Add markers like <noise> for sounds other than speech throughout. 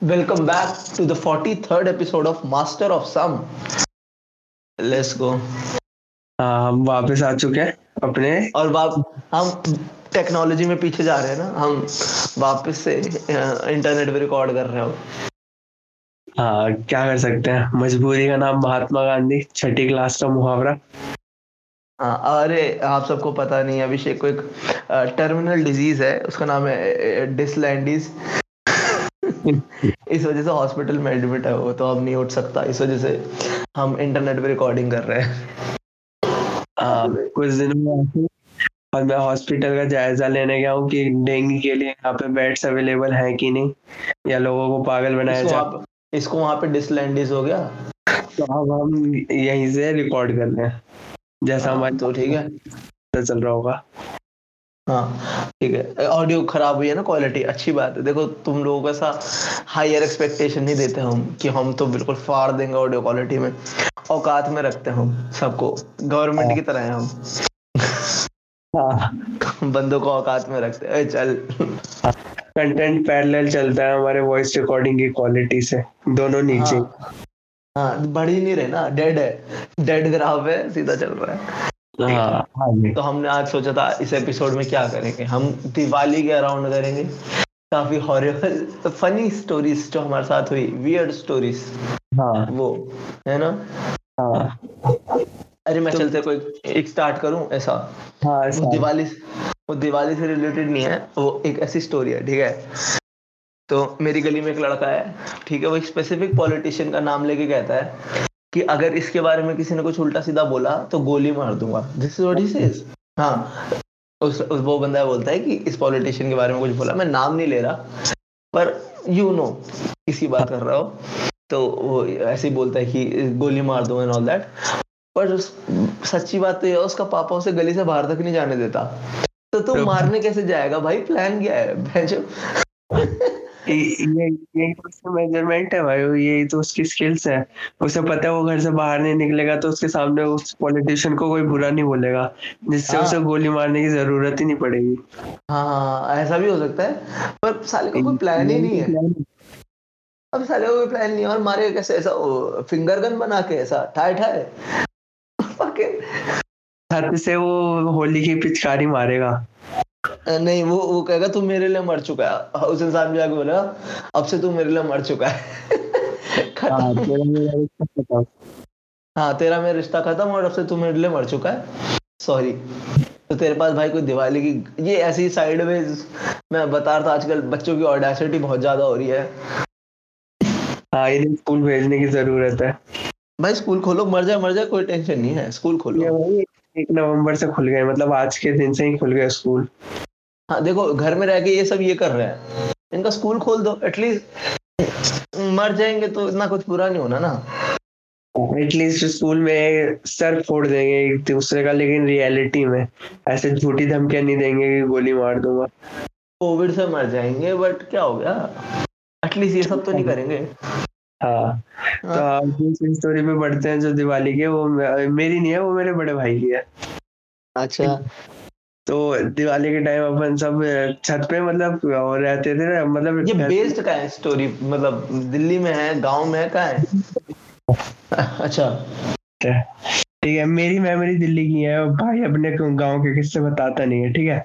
Welcome back to the 43rd episode of Master of Some. Let's go. हाँ हम वापस आ चुके हैं अपने। और वाप हम टेक्नोलॉजी में पीछे जा रहे हैं ना। हम वापस से इंटरनेट पे रिकॉर्ड कर रहे हो। हाँ क्या कर सकते हैं? मजबूरी का नाम महात्मा गांधी छठी क्लास का मुहावरा। हाँ अरे आप सबको पता नहीं अभिषेक को एक टर्मिनल डिज़ीज़ है। उसका नाम है डिसलैंडीज <laughs> इस वजह से हॉस्पिटल में एडमिट है वो तो अब नहीं उठ सकता। इस वजह से हम इंटरनेट पे रिकॉर्डिंग कर रहे हैं। <laughs> हाँ कुछ दिन में और मैं हॉस्पिटल का जायजा लेने गया हूँ कि डेंगू के लिए यहाँ पे बेड्स अवेलेबल हैं कि नहीं या लोगों को पागल बनाया वहाँ इसको वहाँ पे डिसलैंडीज हो गया? तो अब हम यहीं से रिकॉर्ड कर रहे हैं। जैसा हमारा तो ठीक है। चल रहा होगा। हाँ ठीक है। ऑडियो खराब हुई है ना क्वालिटी अच्छी बात है। देखो तुम लोगों को ऐसा हायर एक्सपेक्टेशन नहीं देते हम कि हम तो बिल्कुल फाड़ देंगे ऑडियो क्वालिटी में। औकात में रखते हैं हम सबको। गवर्नमेंट की तरह हैं हम। हाँ। बंदों को औकात में रखते हैं। चल। कंटेंट पैरेलल चलता है हमारे वॉइस रिकॉर्डिंग की क्वालिटी से। दोनों नीचे। हाँ, हाँ बढ़ ही नहीं रहे ना। डेड है। डेड ग्राफ है सीधा चल रहा है। हाँ। हाँ। तो हमने आज सोचा था इस एपिसोड में क्या करेंगे? हम दिवाली के अराउंड करेंगे। काफ़ी हॉरिबल फनी स्टोरीज जो हमारे साथ हुई वियर्ड स्टोरीज हाँ। वो है ना? हाँ। अरे मैं तो- चलते कोई एक स्टार्ट करूँ? ऐसा। हाँ ऐसा दिवाली वो दिवाली से रिलेटेड नहीं है वो एक ऐसी स्टोरी है ठीक है? तो मेरी गली में एक लड़का है ठीक है? वो एक स्पेसिफिक पॉलिटिशियन का नाम लेके कहता है। कि अगर इसके बारे में किसी ने कुछ उल्टा सीधा बोला तो गोली मार दूँगा। This is what he says हाँ उस, उस वो बंदा बोलता है कि इस पॉलिटिशियन के बारे में कुछ बोला। मैं नाम नहीं ले रहा पर यू नो किसकी बात कर रहा हो। तो वो ऐसे ही बोलता है कि गोली मार दूँगा एंड ऑल दैट पर सच्ची बात तो यह उसका पापा उसे गली से बाहर तक नहीं जाने देता। तो तू तो- मारने कैसे जाएगा भाई? प्लान क्या है? ये ये ये तो उसका मेज़रमेंट है भाई ये तो उसकी स्किल्स है। उसे पता है वो घर से बाहर नहीं निकलेगा तो उसके सामने उस पॉलिटिशियन को कोई बुरा नहीं बोलेगा जिससे हाँ। उसे गोली मारने की ज़रूरत ही नहीं पड़ेगी। हाँ ऐसा भी हो सकता है पर साले का कोई प्लान ही नहीं है। अब साले का कोई प्लान नहीं है और मारे कैसे ऐसा फिंगर गन बना के ऐसा ठाए ठाए <laughs> छत से वो होली की पिचकारी मारेगा। नहीं वो वो कहेगा तू मेरे लिए मर चुका है। उस इंसान भी आके बोला अब से तू मेरे लिए मर चुका है। हाँ, तेरा मेरा रिश्ता खत्म। हाँ तेरा मेरा रिश्ता खत्म और अब से तू मेरे लिए मर चुका है। सॉरी तो तेरे पास भाई कोई दिवाली की ये ऐसी साइड वेज मैं बता रहा था आजकल बच्चों की ऑडेसिटी बहुत ज़्यादा हो रही है। हाँ इन्हें स्कूल भेजने की ज़रूरत है। भाई स्कूल खोलो मर जाए मर जाए कोई टेंशन नहीं है। स्कूल खोलो। भाई एक नवंबर से खुल गए मतलब आज के दिन से ही खुल गए स्कूल। हाँ देखो घर में रह के ये सब ये कर रहे हैं। इनका स्कूल खोल दो एटलीस्ट मर जाएँगे तो इतना कुछ बुरा नहीं होना ना। एटलीस्ट स्कूल में सर फोड़ देंगे एक दूसरे का लेकिन रियलिटी में ऐसे झूठी धमकियाँ नहीं देंगे कि गोली मार दूँगा। कोविड से मर जाएँगे बट क्या हो गया? एटलीस्ट ये सब तो नहीं करेंगे। हाँ। तो आप दूसरी स्टोरी पे बढ़ते हैं जो दिवाली की वो मेरी नहीं है वो मेरे बड़े भाई की है। अच्छा। तो दिवाली के टाइम अपन सब छत पे मतलब रहते थे ना मतलब ये बेस्ड का है स्टोरी मतलब दिल्ली में है गाँव में है कहाँ है? अच्छा। ठीक है। मेरी मेमोरी दिल्ली की है और भाई अपने गाँव के किस्से बताता नहीं है ठीक है?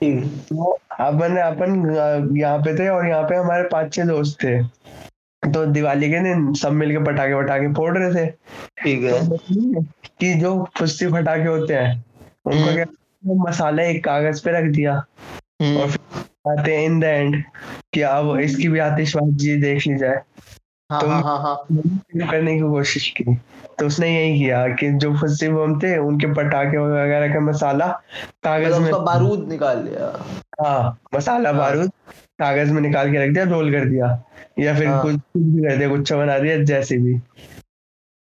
ठीक। तो अपन अपन यहाँ पे थे और यहाँ पे हमारे पाँच छह दोस्त थे। तो दिवाली के दिन सब मिलके पटाखे वटाखे फोड़ रहे थे। ठीक है। कि जो फुस्ती फटाके होते हैं उनको हम्म। क्या तो मसाला एक कागज़ पे रख दिया हम्म, और फिर आते हैं इन द एंड कि अब इसकी भी आतिशबाजी देख ली जाए। हाँ तुम- हाँ हाँ हाँ। करने की कोशिश की। तो उसने यही किया कि जो फुस्ती बम थे उनके पटाखे वगैरह का मसाला कागज़ मतलब में बारूद निकाल लिया। हाँ मसाला हाँ। बारूद कागज़ में निकाल के रख दिया रोल कर दिया। या फिर हाँ। कुछ कुछ भी कर दिया गुच्छा बना दिया जैसे भी।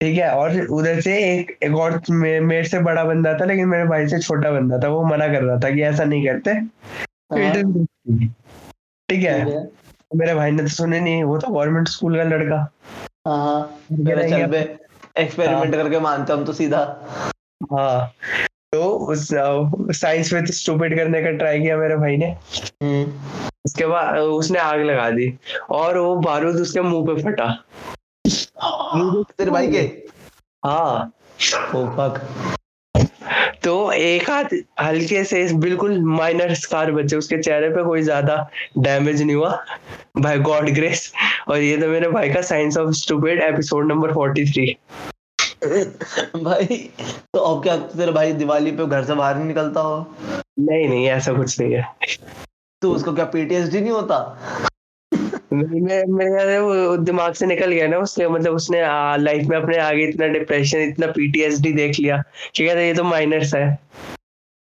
ठीक है और उधर से एक एक और मे- मेरे से बड़ा बंदा था लेकिन मेरे भाई से छोटा बंदा था वो मना कर रहा था कि ऐसा नहीं करते। ठीक है। मेरे भाई ने तो सुने नहीं वो तो गवर्नमेंट स्कूल का लड़का। हाँ हाँ है। एक्सपेरिमेंट करके मानते हम तो सीधा। हाँ तो उस साइंस में तो स्टूपिड करने का ट्राई किया मेरे भाई ने। हम्म। उसके बाद उसने आग लगा दी और वो बारूद उसके मुँह पे फटा। तेरे भाई के? हाँ। ओ फक तो एक हाथ हल्के से बिल्कुल माइनर स्कार बचे उसके चेहरे पे कोई ज़्यादा डैमेज नहीं हुआ। भाई गॉड ग्रेस और ये तो मेरे भाई का science of stupid episode number 43 भाई तो अब क्या तेरा भाई दिवाली पे घर से बाहर नहीं निकलता? हो नहीं नहीं ऐसा कुछ नहीं है। तो उसको क्या पीटीएसडी नहीं होता? नहीं, मैं मेरे वो दिमाग से निकल गया ना उसके मतलब उसने लाइफ में अपने आगे इतना डिप्रेशन इतना पीटीएसडी देख लिया। ठीक है ये तो माइनर्स है।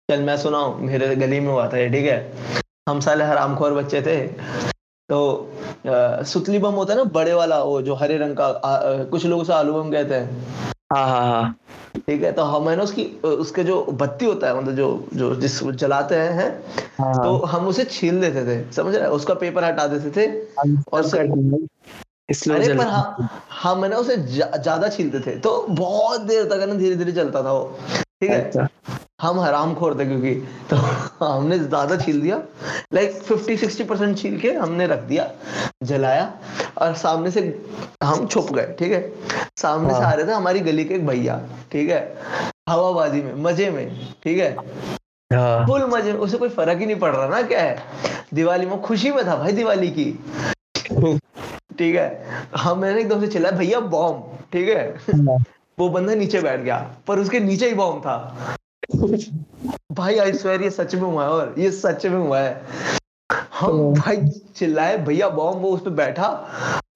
चल मैं सुनाऊं? मेरे गली में हुआ था ये ठीक है? हम साले हरामखोर बच्चे थे तो आ, सुतली बम होता है ना बड़े वाला वो जो हरे रंग का आ, आ, कुछ लोग उसे आलू बम कहते हैं। हाँ हाँ हाँ। ठीक है? तो हम है ना उसकी उसके जो बत्ती होता है मतलब जो जो जिस जलाते हैं है, हाँ। तो हम उसे छील देते थे समझ रहे उसका पेपर हटा देते थे और से, अरे पर हम हम है ना उसे जा- ज़्यादा छीलते थे तो बहुत देर तक है ना धीरे धीरे चलता था वो। ठीक है? अच्छा। हम हराम खोर थे क्योंकि तो हमने ज़्यादा छील दिया। लाइक फिफ्टी सिक्सटी परसेंट छील के हमने रख दिया जलाया और सामने से हम छुप गए ठीक है? सामने से हाँ। आ रहे थे हमारी गली के एक भैया ठीक है? हवाबाजी में मज़े में ठीक है? हाँ। फुल मज़े उसे कोई फ़र्क ही नहीं पड़ रहा ना क्या है? दिवाली में खुशी में था भाई दिवाली की। ठीक है? हम मैंने एकदम से चिल्लाया भैया बॉम्ब ठीक है? वो बंदा नीचे बैठ गया पर उसके नीचे ही बॉम्ब था। भाई आई स्वेर ये सच में हुआ है और ये सच में हुआ है। हम भाई चिल्लाए भैया बॉम्ब वो उस पे बैठा।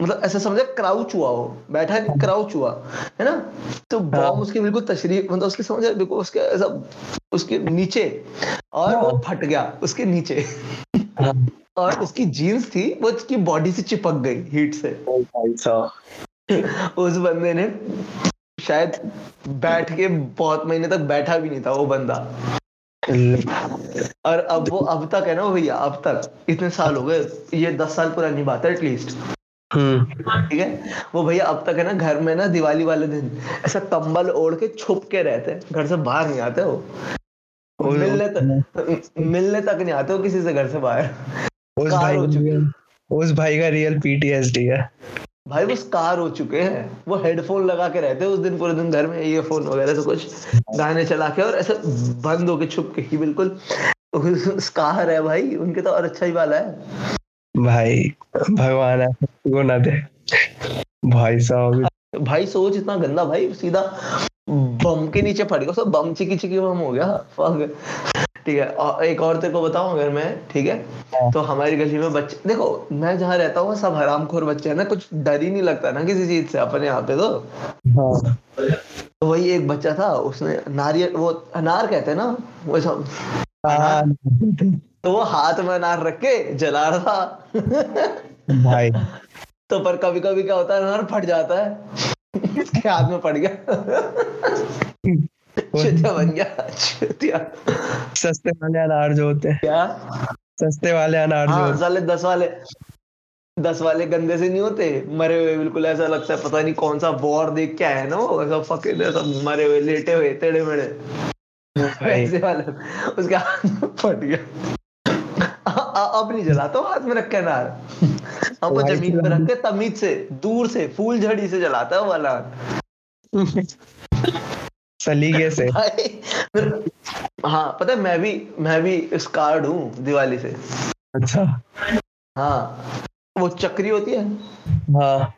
मतलब ऐसा समझे क्राउच हुआ वो। बैठा नहीं क्राउच हुआ है ना? तो बॉम्ब उसके बिल्कुल तशरीफ़ मतलब उसके समझे बिल्कुल उसके ऐसा उसके नीचे और वो फट गया उसके नीचे। हाँ। और उसकी जीन्स थी वो उसकी बॉडी से चिपक गई हीट से। उस बंदे ने शायद बैठ के बहुत महीने तक बैठा भी नहीं था वो बंदा। और अब वो अब तक है ना भैया अब तक। इतने साल हो गए ये दस साल पुरानी बात है एटलीस्ट हम्म। ठीक है? वो भैया अब तक है ना घर में ना दिवाली वाले दिन ऐसा कंबल ओढ़ के छुप के रहते हैं। घर से बाहर नहीं आते वो। मिलने तक मिलने तक नहीं आते हो किसी से घर से बाहर। उस भाई। उस भाई का रियल पीटीएसडी है। भाई वो स्कार हो चुके हैं। वो हेडफोन लगा के रहते हैं उस दिन पूरे दिन घर में ईयरफोन वगैरह से कुछ गाने चला के और ऐसे बंद होके छुप के ही बिल्कुल स्कार है भाई उनके तो और अच्छा ही वाला है। भाई भगवान ऐसा को ना दे? भाई साहब भाई सोच इतना गंदा भाई सीधा बम के नीचे पड़ गया सब बम चिकी चिकी बम हो गया। फक ठीक है और एक और तेरे को बताऊँ अगर मैं ठीक है? तो हमारी गली में बच्चे देखो मैं जहाँ रहता हूँ सब हरामखोर बच्चे हैं ना कुछ डर ही नहीं लगता ना किसी चीज़ से अपने यहाँ पे तो। हाँ। तो वही एक बच्चा था उसने नारियल वो अनार कहते हैं ना वो सब। हाँ, तो वो हाथ में अनार रख के जला रहा था। भाई। तो पर कभी कभी क्या होता है अनार फट जाता है। <laughs> उसके हाथ में पड़ गया। <laughs> <laughs> चुतिया बन गया चुतिया सस्ते वाले अनार जो होते हैं। क्या? सस्ते वाले अनार जो हाँ होते साले दस वाले दस वाले गंदे से नहीं होते? मरे हुए बिल्कुल ऐसा लगता है पता नहीं कौन सा वॉर देख के आया है ना वो ऐसा फकिंग ऐसा मरे हुए लेटे हुए टेढ़े मेढ़े। ऐसे वाले उसके हाथ में फट गया। अब नहीं जलाता हूँ हाथ में रख के अनार। अब वो ज़मीन पर रख के तमीज से दूर से फूल झड़ी से जलाता है वाला <laughs> सलीके से। फिर- हाँ पता है मैं भी मैं भी स्कार्ड हूँ दिवाली से। अच्छा। हाँ वो चक्री होती है। हाँ।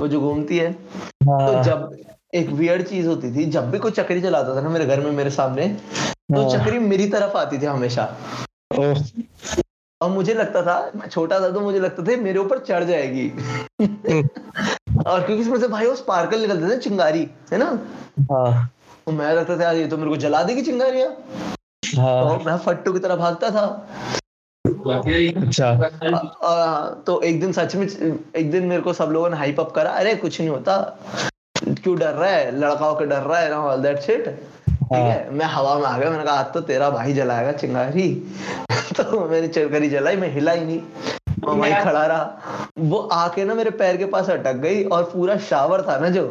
वो जो घूमती है। हाँ। तो जब एक वियर्ड चीज़ होती थी जब भी कोई चक्री चलाता था ना मेरे घर में मेरे सामने तो हाँ। चक्री मेरी तरफ़ आती थी हमेशा। और मुझे लगता था मैं छोटा था तो मुझे लगता था मेरे ऊपर चढ़ जाएगी। और क्योंकि इसमें से भाई वो स्पार्कल निकलते थे चिंगारी है ना? हाँ। मैं लगता था यार ये तो मेरे को जला देगी चिंगारियाँ। हाँ। और मैं फट्टू की तरह भागता था। अच्छा। तो एक दिन सच में एक दिन मेरे को सब लोगों ने हाइप अप करा अरे कुछ नहीं होता। क्यों डर रहा है? लड़का होकर डर रहा है ना ऑल दैट शिट ठीक है। मैं हवा में आ गया मैंने कहा आज तो तेरा भाई जलाएगा चिंगारी। <laughs> तो मैंने चिंगारी जलाई मैं हिला ही नहीं। मैं वहीं खड़ा रहा। वो आके ना मेरे पैर के पास अटक गई और पूरा शावर था ना जो।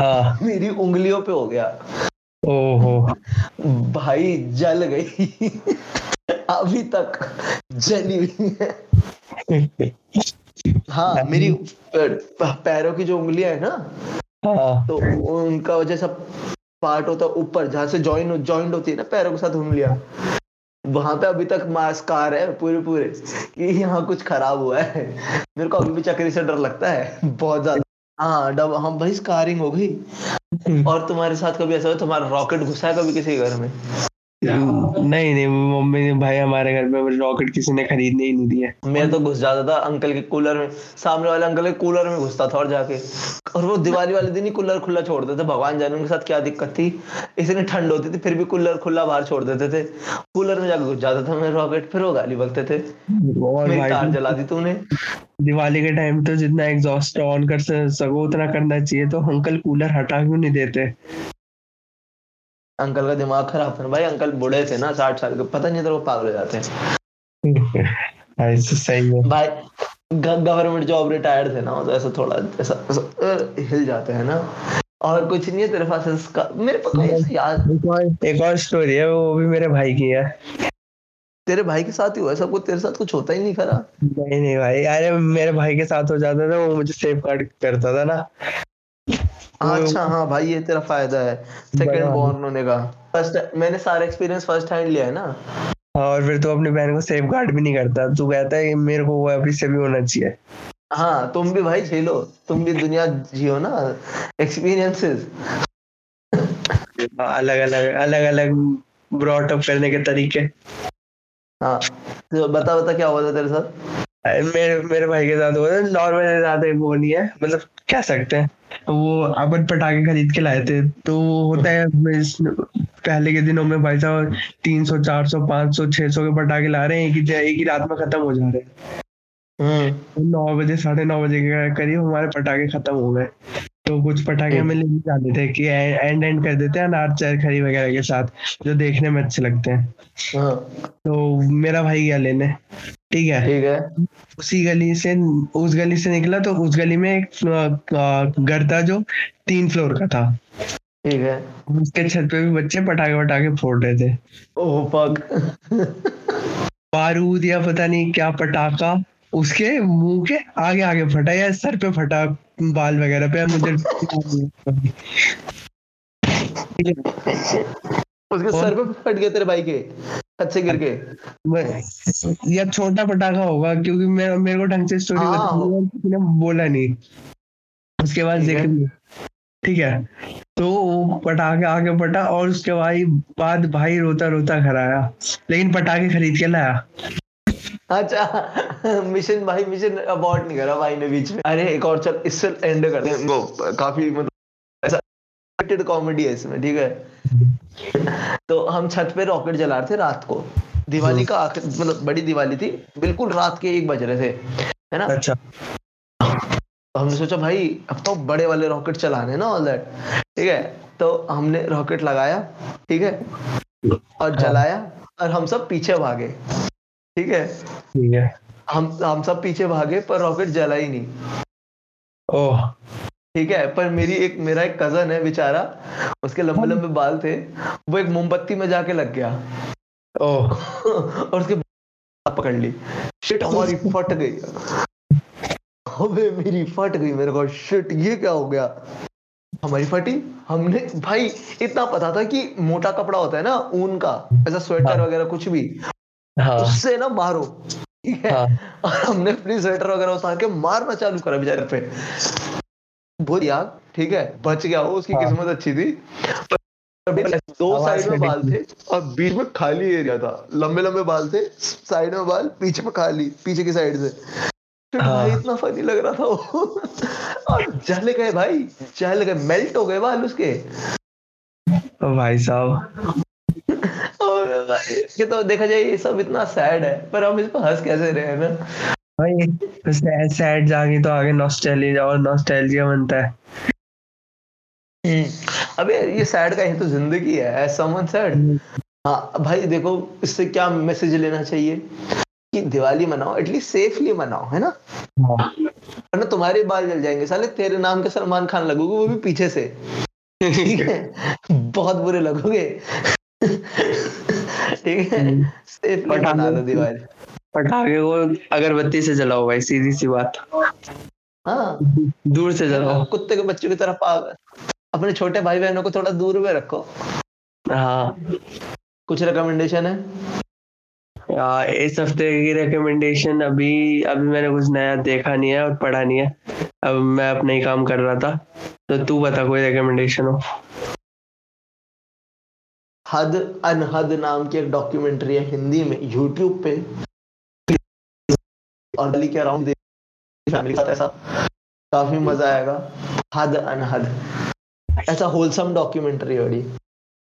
हाँ। मेरी उंगलियों पे हो गया। ओहो। भाई जल गई। अभी तक जली हुई है। हाँ मेरी पैरों की जो उंगलियाँ है ना हाँ। तो उनका वजह सब पार्ट होता है ऊपर जहाँ से जॉइन जॉइंट होती है ना पैरों के साथ उंगलियाँ। वहाँ पे अभी तक मास्कार है पूरे पूरे कि यहाँ कुछ खराब हुआ है। मेरे को अभी भी चक्री से डर लगता है बहुत ज़्यादा। हाँ डब हम भाई स्कारिंग हो गई। और तुम्हारे साथ कभी ऐसा हो तुम्हारा रॉकेट घुसा है कभी किसी घर में? नहीं नहीं मम्मी ने भाई हमारे घर में रॉकेट किसी ने खरीदने ही नहीं दिया। मैं तो घुस जाता था अंकल के कूलर में। सामने वाले अंकल के कूलर में घुसता था और जाके। और वो दिवाली वाले दिन ही कूलर खुला छोड़ देते भगवान जाने उनके साथ क्या दिक्कत थी? इतनी ठंड होती थी फिर भी कूलर खुला बाहर छोड़ देते थे। कूलर में जाके घुस जाता था मैं रॉकेट फिर वो गाली बकते थे। जला दी तूने। दिवाली के टाइम तो जितना एग्जॉस्ट ऑन कर सको उतना करना चाहिए। तो अंकल कूलर हटा क्यों नहीं देते? अंकल का दिमाग खराब था भाई अंकल बूढ़े थे ना साठ साल के पता नहीं था वो पागल हो जाते हैं। <laughs> सही है। भाई गवर्नमेंट जॉब रिटायर्ड थे ना तो ऐसा थोड़ा ऐसा, ऐसा हिल जाते हैं ना। और कुछ नहीं है तेरे पास इसका मेरे पास याद एक और एक और स्टोरी है वो भी मेरे भाई की है। तेरे भाई के साथ ही हुआ सब कुछ तेरे साथ कुछ होता ही नहीं खरा। नहीं नहीं भाई अरे मेरे भाई के साथ हो जाता था वो मुझे सेफ़ गार्ड करता था ना। अच्छा हाँ भाई ये तेरा फ़ायदा है। सेकंड बॉर्न होने का। फ़र्स्ट मैंने सारा एक्सपीरियंस फ़र्स्ट हैंड लिया है ना? और फिर तो अपनी बहन को सेफ़ गार्ड भी नहीं करता। तू कहता है मेरे को वो अभी से भी होना चाहिए। हाँ तुम भी भाई झेलो। तुम भी दुनिया जियो ना। एक्सपीरियंसेस अलग अलग अलग अलग ब्रॉट अप करने के तरीके। हाँ तो बता बता क्या हुआ था तेरे साथ? मेरे मेरे भाई के साथ हुआ था नॉर्मल ज़्यादा वो नहीं है मतलब कह सकते हैं। वो अपन पटाखे खरीद के लाए थे तो वो होता है पहले के दिनों में भाई साहब तीन सौ चार सौ पाँच सौ छह सौ के पटाखे ला रहे हैं एक ही एक ही रात में खत्म हो जा रहे हैं। हम्म। तो नौ बजे साढ़े नौ बजे के करीब हमारे पटाखे खत्म हो गए। तो कुछ पटाखे हमें लेके जाते थे कि एंड एंड कर देते हैं अनार चरखरी वगैरह के साथ जो देखने में अच्छे लगते हैं। हाँ। तो मेरा भाई गया लेने। ठीक है। ठीक है। उसी गली से उस गली से निकला तो उस गली में एक घर था जो तीन फ्लोर का था। ठीक है। उसके छत पे भी बच्चे पटाखे वटाखे फोड़ रहे थे। ओह फक बारूद या पता नहीं क्या पटाखा उसके मुँह के आगे आगे फटा या सर पे फटा बाल वगैरह पे मुझे <laughs> उसके सर पे फट गए तेरे भाई के। छत से गिर के या छोटा पटाखा होगा क्योंकि मैं मेरे को ढंग से स्टोरी हाँ। बताई और किसी ने बोला नहीं। उसके बाद नहीं। ठीक है। तो वो पटाखे आगे पटा और उसके भाई बाद भाई रोता रोता घर आया। लेकिन पटाखे खरीद के लाया। अच्छा मिशन भाई मिशन अबॉर्ट नहीं करा भाई ने बीच में। अरे एक और चल इससे एंड करते हैं। वो काफ़ी मतलब ऐसा कॉमेडी है इसमें ठीक है? तो हम छत पे रॉकेट जला रहे थे रात को। दिवाली का आखिर मतलब बड़ी दिवाली थी बिल्कुल रात के एक बज रहे थे है ना? अच्छा। तो हमने सोचा भाई अब तो बड़े वाले रॉकेट चलाने ना ऑल दैट ठीक है? तो हमने रॉकेट लगाया ठीक है? और जलाया और हम सब पीछे भागे ठीक है? ठीक है। हम हम सब पीछे भागे पर रॉकेट जला ही नहीं। ओह। ठीक है पर मेरी एक मेरा एक कज़न है बेचारा उसके लंबे लंबे बाल थे वो एक मोमबत्ती में जाके लग गया। ओह। <laughs> और उसके पकड़ ली शिट हमारी फट गई। अबे मेरी फट गई मेरे को शिट ये क्या हो गया? हमारी फटी? हमने भाई इतना पता था कि मोटा कपड़ा होता है ना ऊन का ऐसा स्वेटर हाँ। वगैरह कुछ भी। हाँ। उससे ना मारो ठीक है? हाँ। और हमने अपनी स्वेटर वगैरह उतार के मारना चालू करा बेचारे पे। बहुत याद ठीक है? बच गया वो उसकी हाँ। किस्मत अच्छी थी। दो साइड में बाल थे और बीच में खाली एरिया था। लंबे लंबे बाल थे साइड में बाल पीछे में खाली पीछे की साइड से। हाँ। भाई इतना फनी लग रहा था वो। और जल गए भाई जल गए मेल्ट हो गए बाल उसके। भाई साहब। और भाई, ये तो देखा जाए ये सब इतना सैड है पर हम इस पर हंस कैसे रहे हैं ना? भाई सैड सैड जाएँगे तो आगे नॉस्टैल्जिया और नॉस्टैल्जिया बनता है। अबे ये सैड का ही तो ज़िंदगी है एज समवन सैड हाँ भाई देखो इससे क्या मैसेज लेना चाहिए? कि दिवाली मनाओ एटलीस्ट सेफली मनाओ है ना? हाँ। वरना तुम्हारे बाल जल जाएँगे। साले तेरे नाम के सलमान खान लगोगे वो भी पीछे से। ठीक है? बहुत बुरे लगोगे। ठीक है? हम्म। सेफली पटाखे- बना दो दिवाली। पटाखे को अगरबत्ती से जलाओ भाई सीधी सी बात। हाँ। दूर से जलाओ। कुत्ते के बच्चों की तरह पाग अपने छोटे भाई बहनों को थोड़ा दूर में रखो। हाँ। कुछ रिकमेंडेशन है? आ, इस हफ़्ते की रिकमेंडेशन अभी अभी मैंने कुछ नया देखा नहीं है और पढ़ा नहीं है। अब मैं अपना ही काम कर रहा था। तो तू बता कोई रिकमेंडेशन हो? हद अनहद नाम की एक डॉक्यूमेंट्री है हिंदी में यूट्यूब पे। और गली के अराउंड फैमिली साथ ऐसा काफ़ी मज़ा आएगा। हद अनहद। ऐसा होलसम डॉक्यूमेंट्री बड़ी।